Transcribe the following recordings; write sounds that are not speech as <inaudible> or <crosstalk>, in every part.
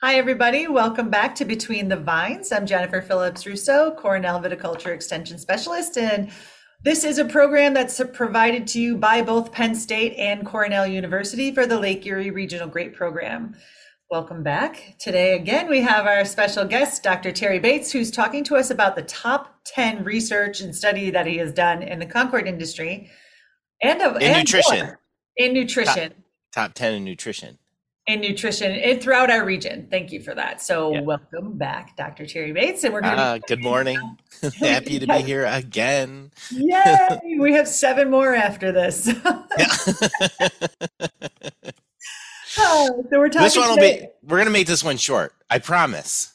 Hi, everybody. Welcome back to Between the Vines. I'm Jennifer Phillips Russo, Cornell Viticulture Extension Specialist, and this is a program that's provided to you by both Penn State and Cornell University for the Lake Erie Regional Grape Program. Welcome back. Today, again, we have our special guest, Dr. Terry Bates, who's talking to us about the top 10 research and study that he has done in the Concord industry and of in and nutrition. more. In nutrition. Top 10 in nutrition. In nutrition and throughout our region. Thank you for that. So, Yeah. welcome back, Dr. Terry Bates. And we're going to Uh, good morning. <laughs> Happy to be <laughs> here again. Yay! <laughs> we have seven more after this. Oh, so we're talking. this one will today- be, we're going to make this one short. I promise.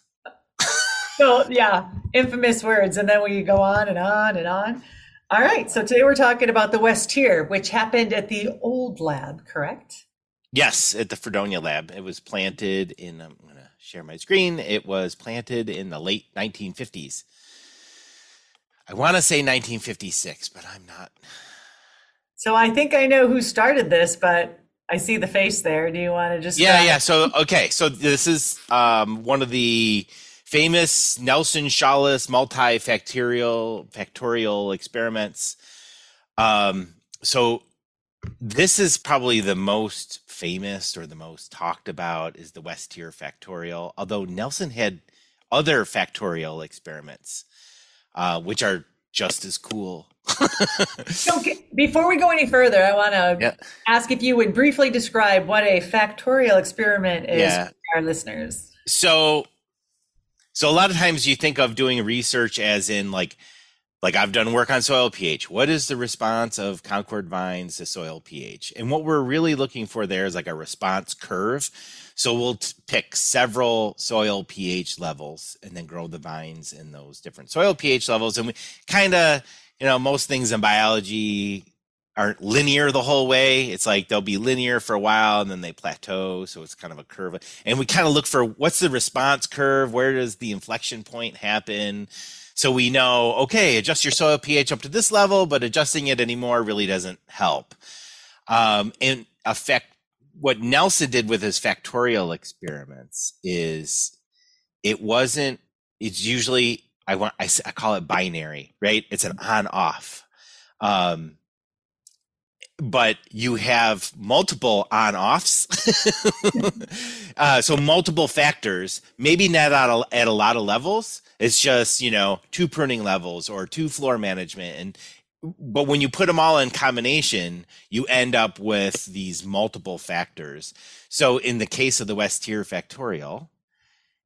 So yeah, infamous words, and then we go on and on and on. All right. So today we're talking about the West Tier, which happened at the old lab, correct? Yes, at the Fredonia Lab. It was planted in, I'm going to share my screen. It was planted in the late 1950s. I want to say 1956, but I'm not. So I think I know who started this, but I see the face there. Do you want to just? Yeah, yeah. So, okay. So this is um, one of the famous Nelson Shaulis multifactorial factorial experiments. Um, so this is probably the most famous or the most talked about is the West Tier factorial, although Nelson had other factorial experiments, uh, which are just as cool. <laughs> So before we go any further, I want to Yeah. ask if you would briefly describe what a factorial experiment is Yeah. for our listeners. so so a lot of times you think of doing research as in like like I've done work on soil pH. What is the response of Concord vines to soil pH? And what we're really looking for there is like a response curve. So we'll t- pick several soil pH levels and then grow the vines in those different soil pH levels. And we kind of, you know, most things in biology aren't linear the whole way. It's like they'll be linear for a while and then they plateau. So it's kind of a curve. And we kind of look for what's the response curve? Where does the inflection point happen? So we know, okay, adjust your soil pH up to this level, but adjusting it anymore really doesn't help. Um, and affect what Nelson did with his factorial experiments is it wasn't, it's usually, I want, I call it binary, right? It's an on off. Um, but you have multiple on offs. <laughs> uh, so multiple factors, maybe not at a, at a lot of levels. It's just, you know, two pruning levels or two floor management. And, but when you put them all in combination, you end up with these multiple factors. So in the case of the West Tier factorial,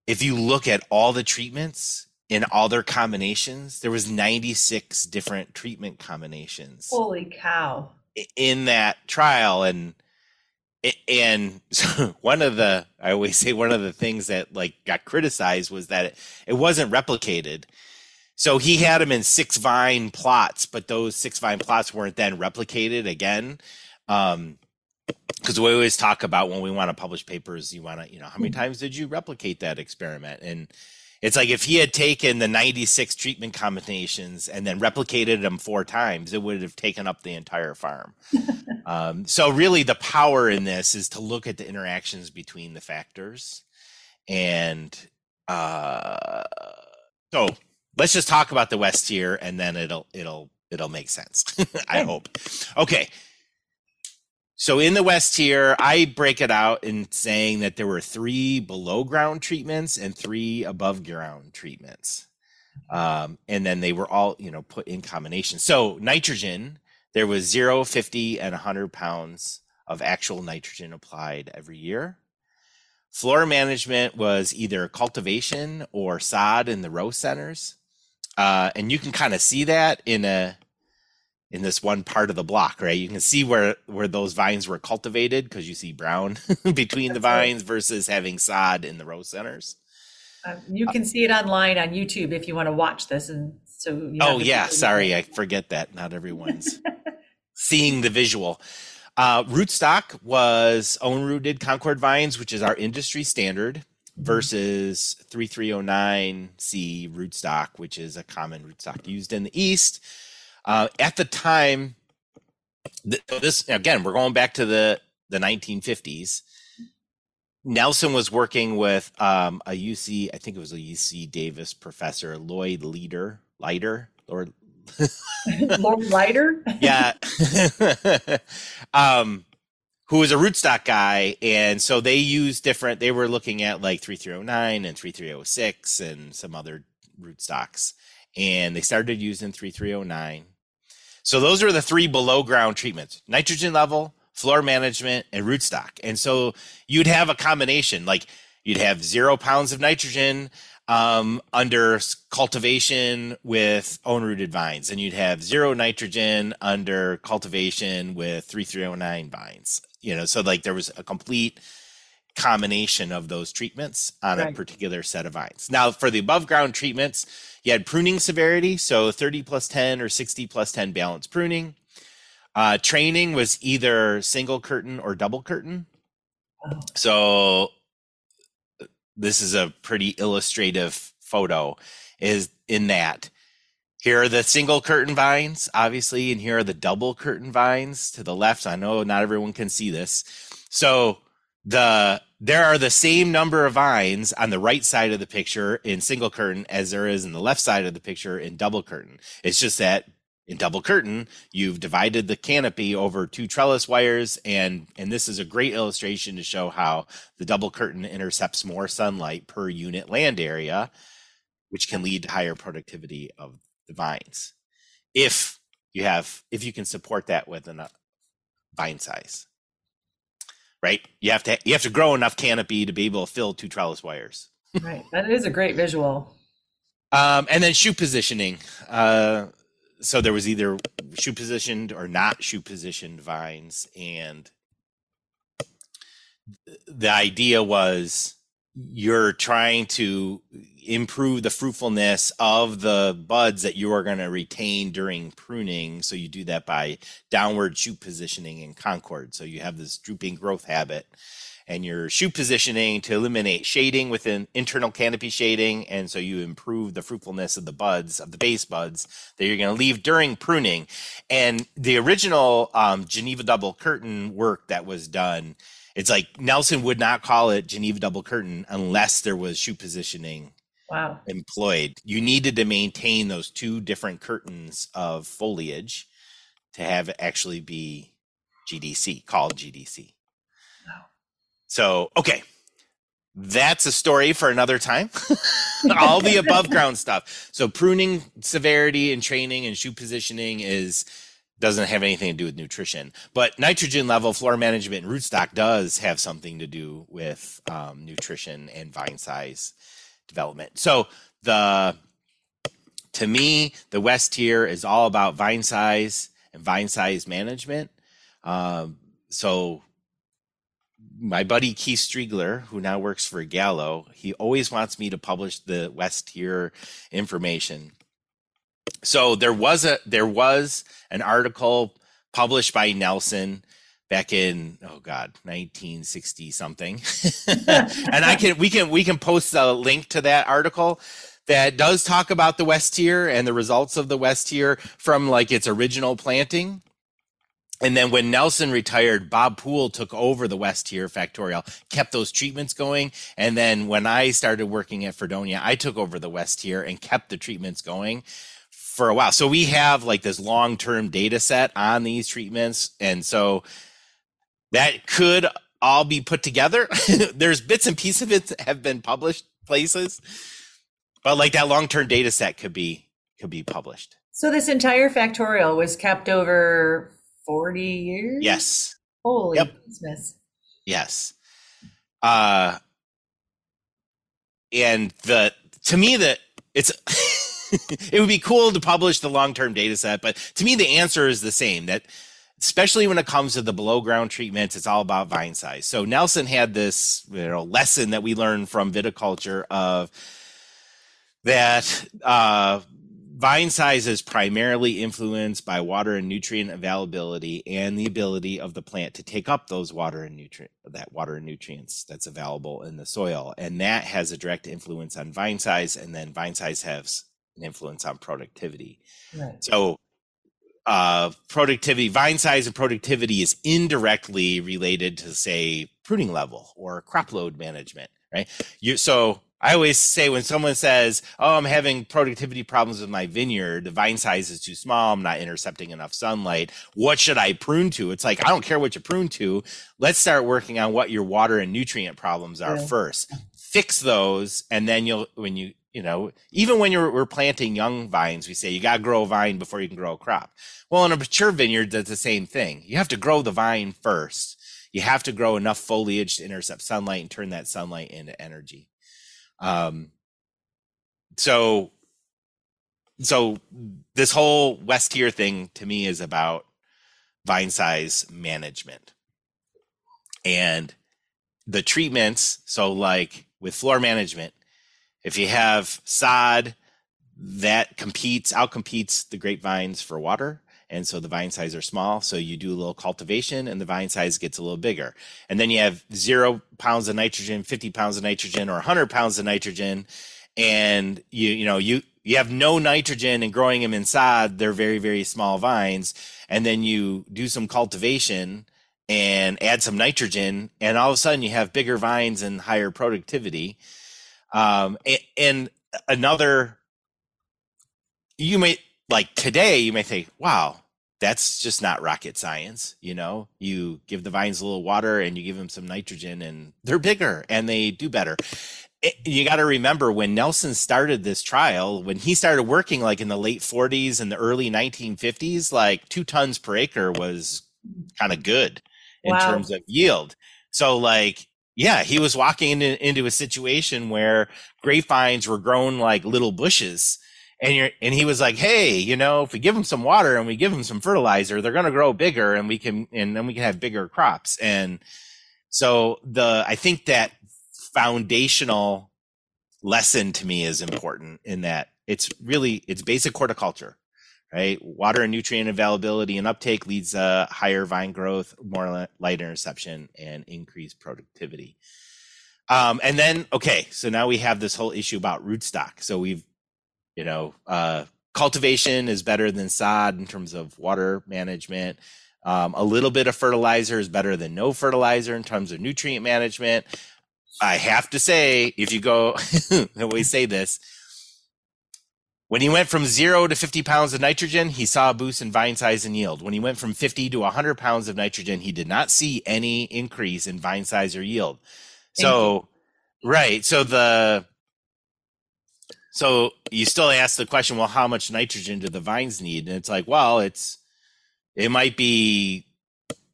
if you look at all the treatments in all their combinations, there was 96 different treatment combinations Holy cow! In that trial and and so <laughs> one of the i always say one of the things that like got criticized was that it, it wasn't replicated. So he had them in six vine plots but those six vine plots weren't then replicated again. Um because we always talk about when we want to publish papers you want to you know how many times did you replicate that experiment? And it's like if he had taken the 96 treatment combinations and then replicated them four times, it would have taken up the entire farm. <laughs> um, so, really, the power in this is to look at the interactions between the factors. And uh, so, let's just talk about the West Tier, and then it'll it'll it'll make sense. <laughs> I hope. Okay. So in the West tier, I break it out in saying that there were three below ground treatments and three above ground treatments. Um, and then they were all, you know, put in combination. So nitrogen, there was zero, 50, and 100 pounds of actual nitrogen applied every year. Floor management was either cultivation or sod in the row centers. Uh, and you can kind of see that in a in this one part of the block, right? You can see where where those vines were cultivated because you see brown <laughs> between the vines versus having sod in the row centers. Um, you can see it online on YouTube if you want to watch this, and so. You Oh yeah, sorry, I forget that. Not everyone's <laughs> seeing the visual. Uh, rootstock was own rooted Concord vines, which is our industry standard, versus 3309C rootstock, which is a common rootstock used in the East. Uh, at the time, th- this again, we're going back to the the 1950s. Nelson was working with um, a UC, I think it was a UC Davis professor, Lloyd Leader, Lider, <laughs> Lord, Lord Lider. <laughs> yeah, <laughs> um, who was a rootstock guy, and so they used different. They were looking at like three three zero oh nine and three three zero oh six and some other rootstocks, and they started using three three zero nine. So those are the three below ground treatments: nitrogen level, floor management, and rootstock. And so you'd have a combination like you'd have zero pounds of nitrogen um, under cultivation with own rooted vines, and you'd have zero nitrogen under cultivation with 3309 vines. You know, so like there was a complete combination of those treatments on right. a particular set of vines. Now, for the above ground treatments, you had pruning severity, so 30 plus 10 or 60 plus 10 balance pruning. Uh, training was either single curtain or double curtain. Oh. So this is a pretty illustrative photo. Is in that here are the single curtain vines, obviously, and here are the double curtain vines to the left. I know not everyone can see this. So the there are the same number of vines on the right side of the picture in single curtain as there is in the left side of the picture in double curtain. It's just that in double curtain, you've divided the canopy over two trellis wires, and and this is a great illustration to show how the double curtain intercepts more sunlight per unit land area, which can lead to higher productivity of the vines. If you have, if you can support that with a uh, vine size, right? You have to you have to grow enough canopy to be able to fill two trellis wires. right, that is a great visual. Um, and then shoot positioning. Uh, so there was either shoot positioned or not shoot positioned vines and the idea was you're trying to improve the fruitfulness of the buds that you are going to retain during pruning so you do that by downward shoot positioning in concord so you have this drooping growth habit and your shoot positioning to eliminate shading within internal canopy shading. And so you improve the fruitfulness of the buds, of the base buds that you're going to leave during pruning. And the original um, Geneva double curtain work that was done, it's like Nelson would not call it Geneva double curtain unless there was shoot positioning wow. employed. You needed to maintain those two different curtains of foliage to have it actually be GDC, called GDC. So, okay. That's a story for another time. <laughs> All the above ground stuff. So pruning severity and training and shoot positioning is doesn't have anything to do with nutrition, but nitrogen level, floor management, and rootstock does have something to do with um, nutrition and vine size development. So the to me, the West tier is all about vine size and vine size management. Um, so my buddy Keith Striegler, who now works for Gallo, he always wants me to publish the West tier information. So there was a there was an article published by Nelson back in oh god 1960 something. <laughs> And i can we can we can post a link to that article that does talk about the west tier and the results of the west tier from like its original planting. And then when Nelson retired, Bob Pool took over the West Tier Factorial, kept those treatments going. And then when I started working at Fredonia, I took over the West Tier and kept the treatments going for a while. So we have like this long term data set on these treatments. And so that could all be put together. <laughs> There's bits and pieces of it that have been published places, but like that long term data set could be could be published. So this entire factorial was kept over 40 years? Yes. Holy yep. Christmas. Yes. Uh and the to me that it's <laughs> it would be cool to publish the long-term data set, but to me the answer is the same that especially when it comes to the below ground treatments, it's all about vine size. So Nelson had this you know lesson that we learned from viticulture of that uh, vine size is primarily influenced by water and nutrient availability and the ability of the plant to take up those water and nutrient that water and nutrients that's available in the soil and that has a direct influence on vine size and then vine size has an influence on productivity right. so uh, productivity, vine size and productivity is indirectly related to, say, pruning level or crop load management, right? You, so I always say when someone says, "Oh, I'm having productivity problems with my vineyard. The vine size is too small. I'm not intercepting enough sunlight. What should I prune to?" It's like I don't care what you prune to. Let's start working on what your water and nutrient problems are yeah. first. Fix those, and then you'll when you you know even when you're we're planting young vines, we say you got to grow a vine before you can grow a crop. Well, in a mature vineyard, that's the same thing. You have to grow the vine first. You have to grow enough foliage to intercept sunlight and turn that sunlight into energy. Um, so, so this whole West tier thing to me is about vine size management and the treatments. So, like with floor management, if you have sod that competes, outcompetes the grapevines for water, and so the vine size are small. So you do a little cultivation and the vine size gets a little bigger. And then you have zero pounds of nitrogen, 50 pounds of nitrogen, or 100 pounds of nitrogen. And you, you know, you, you have no nitrogen and growing them in sod. They're very, very small vines. And then you do some cultivation and add some nitrogen. And all of a sudden you have bigger vines and higher productivity. Um, and, and another, you may, like today you may think wow that's just not rocket science you know? You give the vines a little water and you give them some nitrogen and they're bigger and they do better. It, you got to remember when nelson started this trial when he started working like in the late 40s and the early 1950s like two tons per acre was kind of good in wow. terms of yield. So like yeah he was walking into, into a situation where grapevines were grown like little bushes and you're and he was like hey you know if we give them some water and we give them some fertilizer they're going to grow bigger and we can and then we can have bigger crops. And so the i think that foundational lesson to me is important in that it's really it's basic horticulture right water and nutrient availability and uptake leads to higher vine growth more light interception and increased productivity um, and then okay so now we have this whole issue about rootstock so we've you know, uh, cultivation is better than sod in terms of water management. Um, a little bit of fertilizer is better than no fertilizer in terms of nutrient management. I have to say, if you go, <laughs> we say this, when he went from zero to 50 pounds of nitrogen, he saw a boost in vine size and yield. When he went from 50 to 100 pounds of nitrogen, he did not see any increase in vine size or yield. So, right. So the so you still ask the question, well, how much nitrogen do the vines need? And it's like, well, it's it might be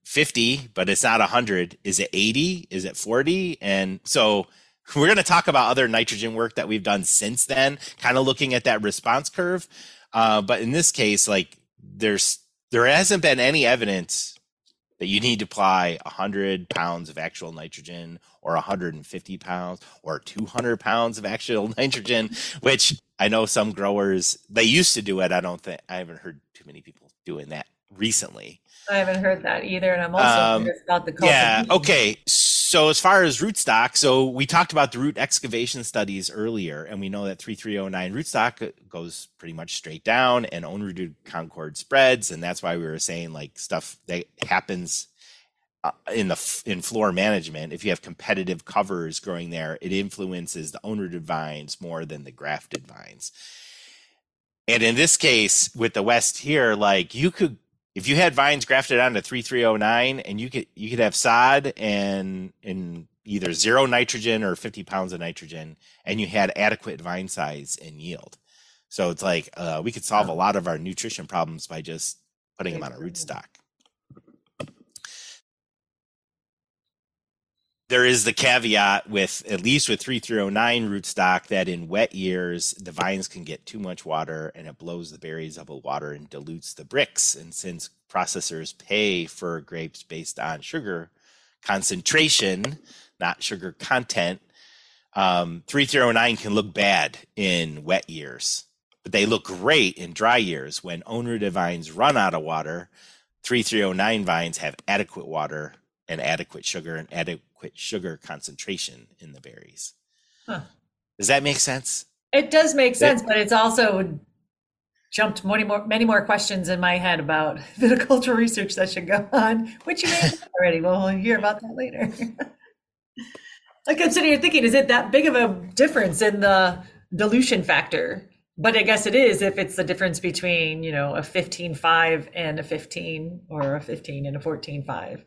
50, but it's not 100. Is it 80? Is it 40? And so we're going to talk about other nitrogen work that we've done since then, kind of looking at that response curve. Uh, but in this case, like there's there hasn't been any evidence that you need to apply 100 pounds of actual nitrogen or 150 pounds or 200 pounds of actual <laughs> nitrogen, which I know some growers, they used to do it. I don't think, I haven't heard too many people doing that recently. I haven't heard that either. And I'm also um, curious about the Yeah. Okay. So as far as rootstock, so we talked about the root excavation studies earlier, and we know that 3309 rootstock goes pretty much straight down and own rooted concord spreads. And that's why we were saying like stuff that happens uh, in the in floor management if you have competitive covers growing there it influences the own rooted vines more than the grafted vines and in this case with the west tier like you could if you had vines grafted onto 3309 and you could you could have sod and in either zero nitrogen or 50 pounds of nitrogen and you had adequate vine size and yield. So it's like uh, we could solve a lot of our nutrition problems by just putting them on a rootstock there is the caveat with at least with 3309 rootstock that in wet years the vines can get too much water and it blows the berries up with water and dilutes the Brix. And since processors pay for grapes based on sugar concentration not sugar content um, 3309 can look bad in wet years. But they look great in dry years. When own rooted vines run out of water 3309 vines have adequate water and adequate sugar and adequate adequate sugar concentration in the berries. Huh. Does that make sense? It does make sense, but it's also jumped many more many more questions in my head about <laughs> viticultural research that should go on, which you may have <laughs> already. We'll hear about that later. <laughs> like I'm sitting here thinking, is it that big of a difference in the dilution factor? But I guess it is if it's the difference between, you know, a 15.5 and a 15 or a 15 and a 14.5.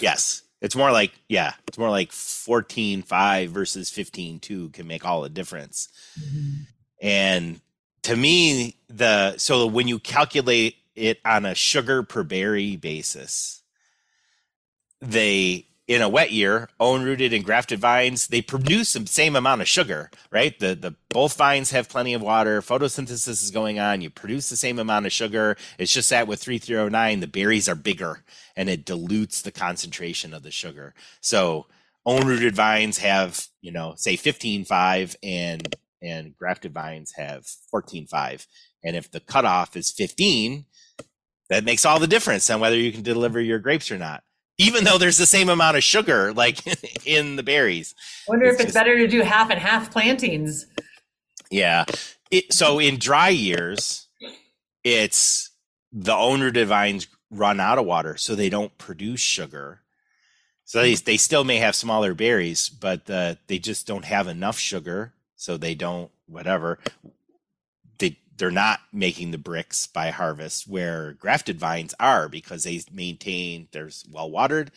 Yes. It's more like, yeah, it's more like 14.5 versus 15.2 can make all the difference. Mm-hmm. And to me, the so when you calculate it on a sugar per berry basis, they in a wet year, own rooted and grafted vines, they produce the same amount of sugar, right? The the both vines have plenty of water, photosynthesis is going on, you produce the same amount of sugar. It's just that with 3309, the berries are bigger and it dilutes the concentration of the sugar. So own rooted vines have, you know, say 15.5 and and grafted vines have 14.5. And if the cutoff is 15, that makes all the difference on whether you can deliver your grapes or not. Even though there's the same amount of sugar like <laughs> in the berries. I wonder it's if it's just, better to do half and half plantings. Yeah. It, so in dry years, it's the own rooted vines run out of water, so they don't produce sugar. So they, they still may have smaller berries, but uh, they just don't have enough sugar so they don't whatever they're not making the Brix by harvest where grafted vines are because they maintain they're well watered.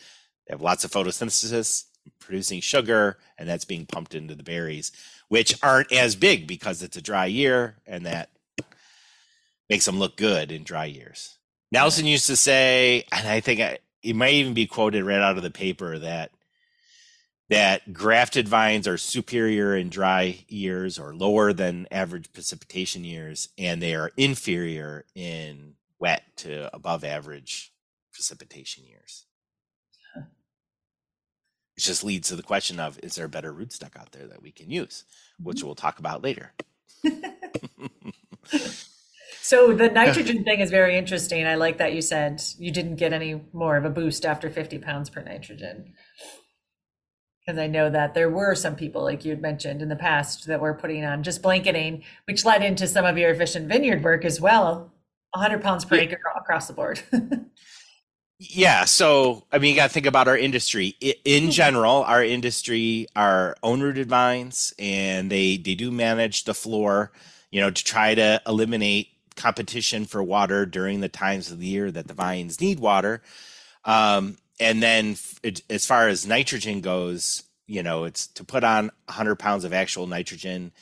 They have lots of photosynthesis producing sugar and that's being pumped into the berries which aren't as big because it's a dry year and that makes them look good in dry years. Nelson used to say and i think I, it might even be quoted right out of the paper that that grafted vines are superior in dry years or lower than average precipitation years, and they are inferior in wet to above average precipitation years. It just leads to the question of is there a better rootstock out there that we can use, which mm-hmm. we'll talk about later. <laughs> <laughs> so the <laughs> nitrogen thing is very interesting. I like that you said you didn't get any more of a boost after 50 pounds per nitrogen because I know that there were some people, like you had mentioned in the past, that were putting on just blanketing, which led into some of your efficient vineyard work as well 100 pounds per acre across the board. <laughs> yeah. So, I mean, you got to think about our industry. In mm-hmm. general, our industry are own rooted vines and they, they do manage the floor, you know, to try to eliminate competition for water during the times of the year that the vines need water. Um, and then it, as far as nitrogen goes, you know, it's to put on 100 pounds of actual nitrogen.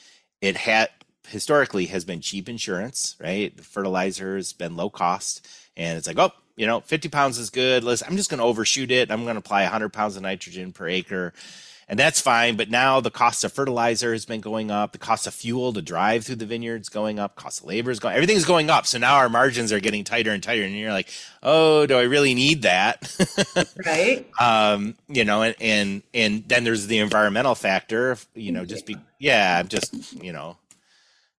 It had historically has been cheap insurance, right? The fertilizer has been low cost, and it's like, oh, you know, 50 pounds is good. Let's. I'm just going to overshoot it. I'm going to apply 100 pounds of nitrogen per acre, and that's fine. But now the cost of fertilizer has been going up. The cost of fuel to drive through the vineyards going up. Cost of labor is going. Everything's going up. So now our margins are getting tighter and tighter. And you're like, oh, do I really need that? <laughs> right. Um, you know, and and and then there's the environmental factor. You know, just be yeah, just you know.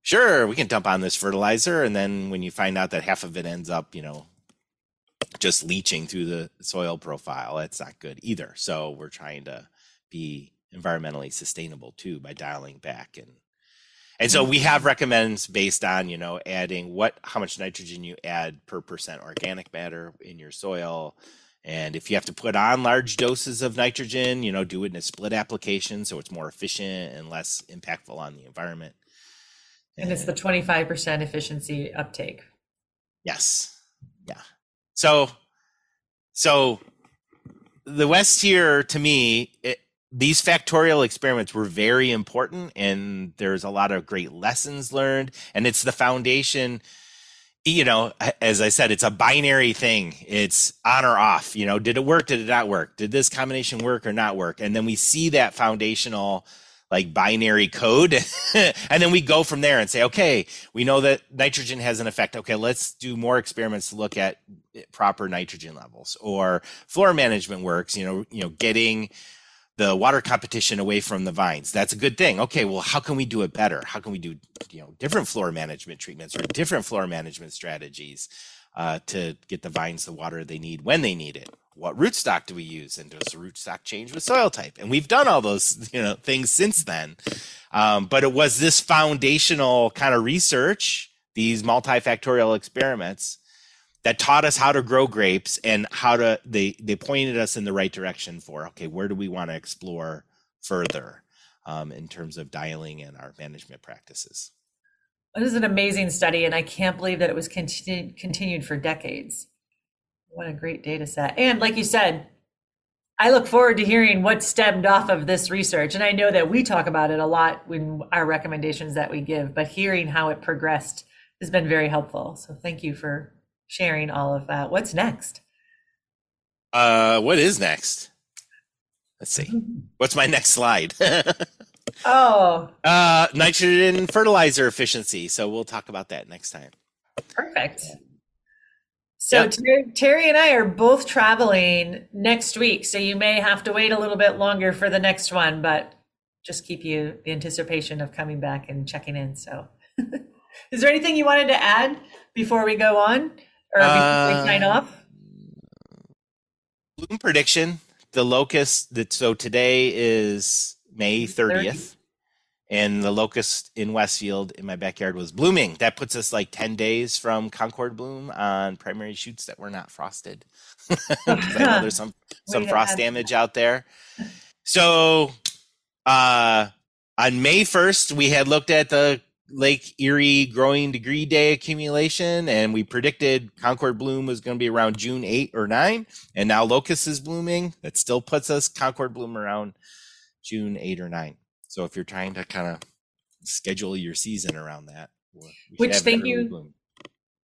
Sure, we can dump on this fertilizer, and then when you find out that half of it ends up, you know, just leaching through the soil profile, that's not good either. So we're trying to be environmentally sustainable too by dialing back and and so mm-hmm. we have recommends based on you know adding what how much nitrogen you add per percent organic matter in your soil. And if you have to put on large doses of nitrogen you know do it in a split application so it's more efficient and less impactful on the environment. And, and it's the 25% efficiency uptake. Yes. Yeah. So so the west tier to me it, these factorial experiments were very important and there's a lot of great lessons learned and it's the foundation you know as i said it's a binary thing. It's on or off you know did it work did it not work? Did this combination work or not work? And then we see that foundational like binary code <laughs> and then we go from there and say okay we know that nitrogen has an effect. Okay let's do more experiments to look at proper nitrogen levels or floor management works you know you know getting the water competition away from the vines. That's a good thing. Okay, well, how can we do it better? How can we do you know different floor management treatments or different floor management strategies uh, to get the vines the water they need when they need it? What rootstock do we use, and does the rootstock change with soil type? And we've done all those <laughs> you know things since then. Um, but it was this foundational kind of research these multifactorial experiments that taught us how to grow grapes and how to they they pointed us in the right direction for okay where do we want to explore further um, in terms of dialing in our management practices it is an amazing study and i can't believe that it was continued continued for decades what a great data set and like you said I look forward to hearing what stemmed off of this research. And I know that we talk about it a lot in our recommendations that we give, but hearing how it progressed has been very helpful. So thank you for sharing all of that. What's next? Uh, what is next? Let's see. <laughs> What's my next slide? <laughs> oh, uh, nitrogen fertilizer efficiency. So we'll talk about that next time. Perfect. So yep. Terry, Terry and I are both traveling next week, so you may have to wait a little bit longer for the next one, but just keep you the anticipation of coming back and checking in. So, <laughs> is there anything you wanted to add before we go on, or before uh, we sign off? Bloom prediction: the locust. That so today is May thirtieth and the locust in Westfield in my backyard was blooming. That puts us like 10 days from Concord bloom on primary shoots that were not frosted. <laughs> I know there's some <laughs> some frost damage out there. So uh on May 1st, we had looked at the Lake Erie growing degree day accumulation, and we predicted Concord bloom was going to be around June 8 or 9. And now locust is blooming. That still puts us Concord bloom around June 8 or 9. So if you're trying to kind of schedule your season around that, which thank you, bloom.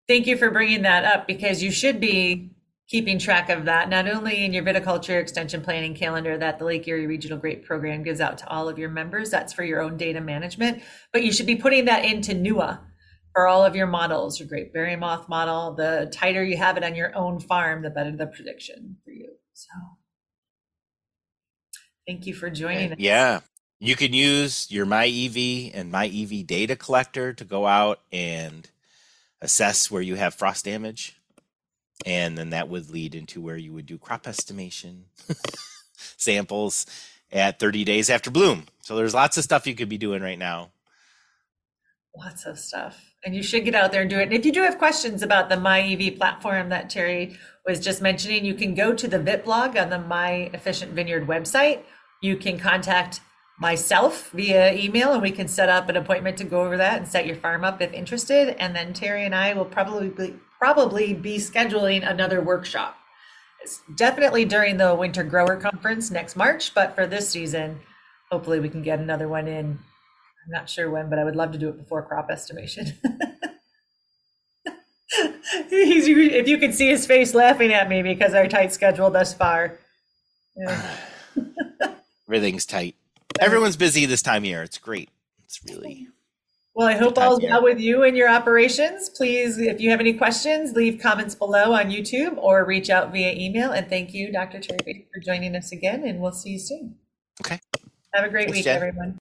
thank you for bringing that up because you should be keeping track of that not only in your viticulture extension planning calendar that the Lake Erie Regional Grape Program gives out to all of your members. That's for your own data management, but you should be putting that into NEWA for all of your models, your grape Berry Moth model. The tighter you have it on your own farm, the better the prediction for you. So. Thank you for joining us. Yeah. You can use your MyEV and MyEV data collector to go out and assess where you have frost damage. And then that would lead into where you would do crop estimation <laughs> samples at 30 days after bloom. So there's lots of stuff you could be doing right now. Lots of stuff. And you should get out there and do it. And if you do have questions about the MyEV platform that Terry was just mentioning, you can go to the VIT blog on the My Efficient Vineyard website. You can contact myself via email and we can set up an appointment to go over that and set your farm up if interested and then terry and i will probably be, probably be scheduling another workshop it's definitely during the winter grower conference next march but for this season hopefully we can get another one in i'm not sure when but i would love to do it before crop estimation <laughs> He's, if you could see his face laughing at me because our tight schedule thus far yeah. <sighs> everything's tight Everyone's busy this time of year. It's great. It's really well. I hope all's well with you and your operations. Please, if you have any questions, leave comments below on YouTube or reach out via email. And thank you, Dr. Cherry, for joining us again. And we'll see you soon. Okay. Have a great Thanks, week, Jen. everyone.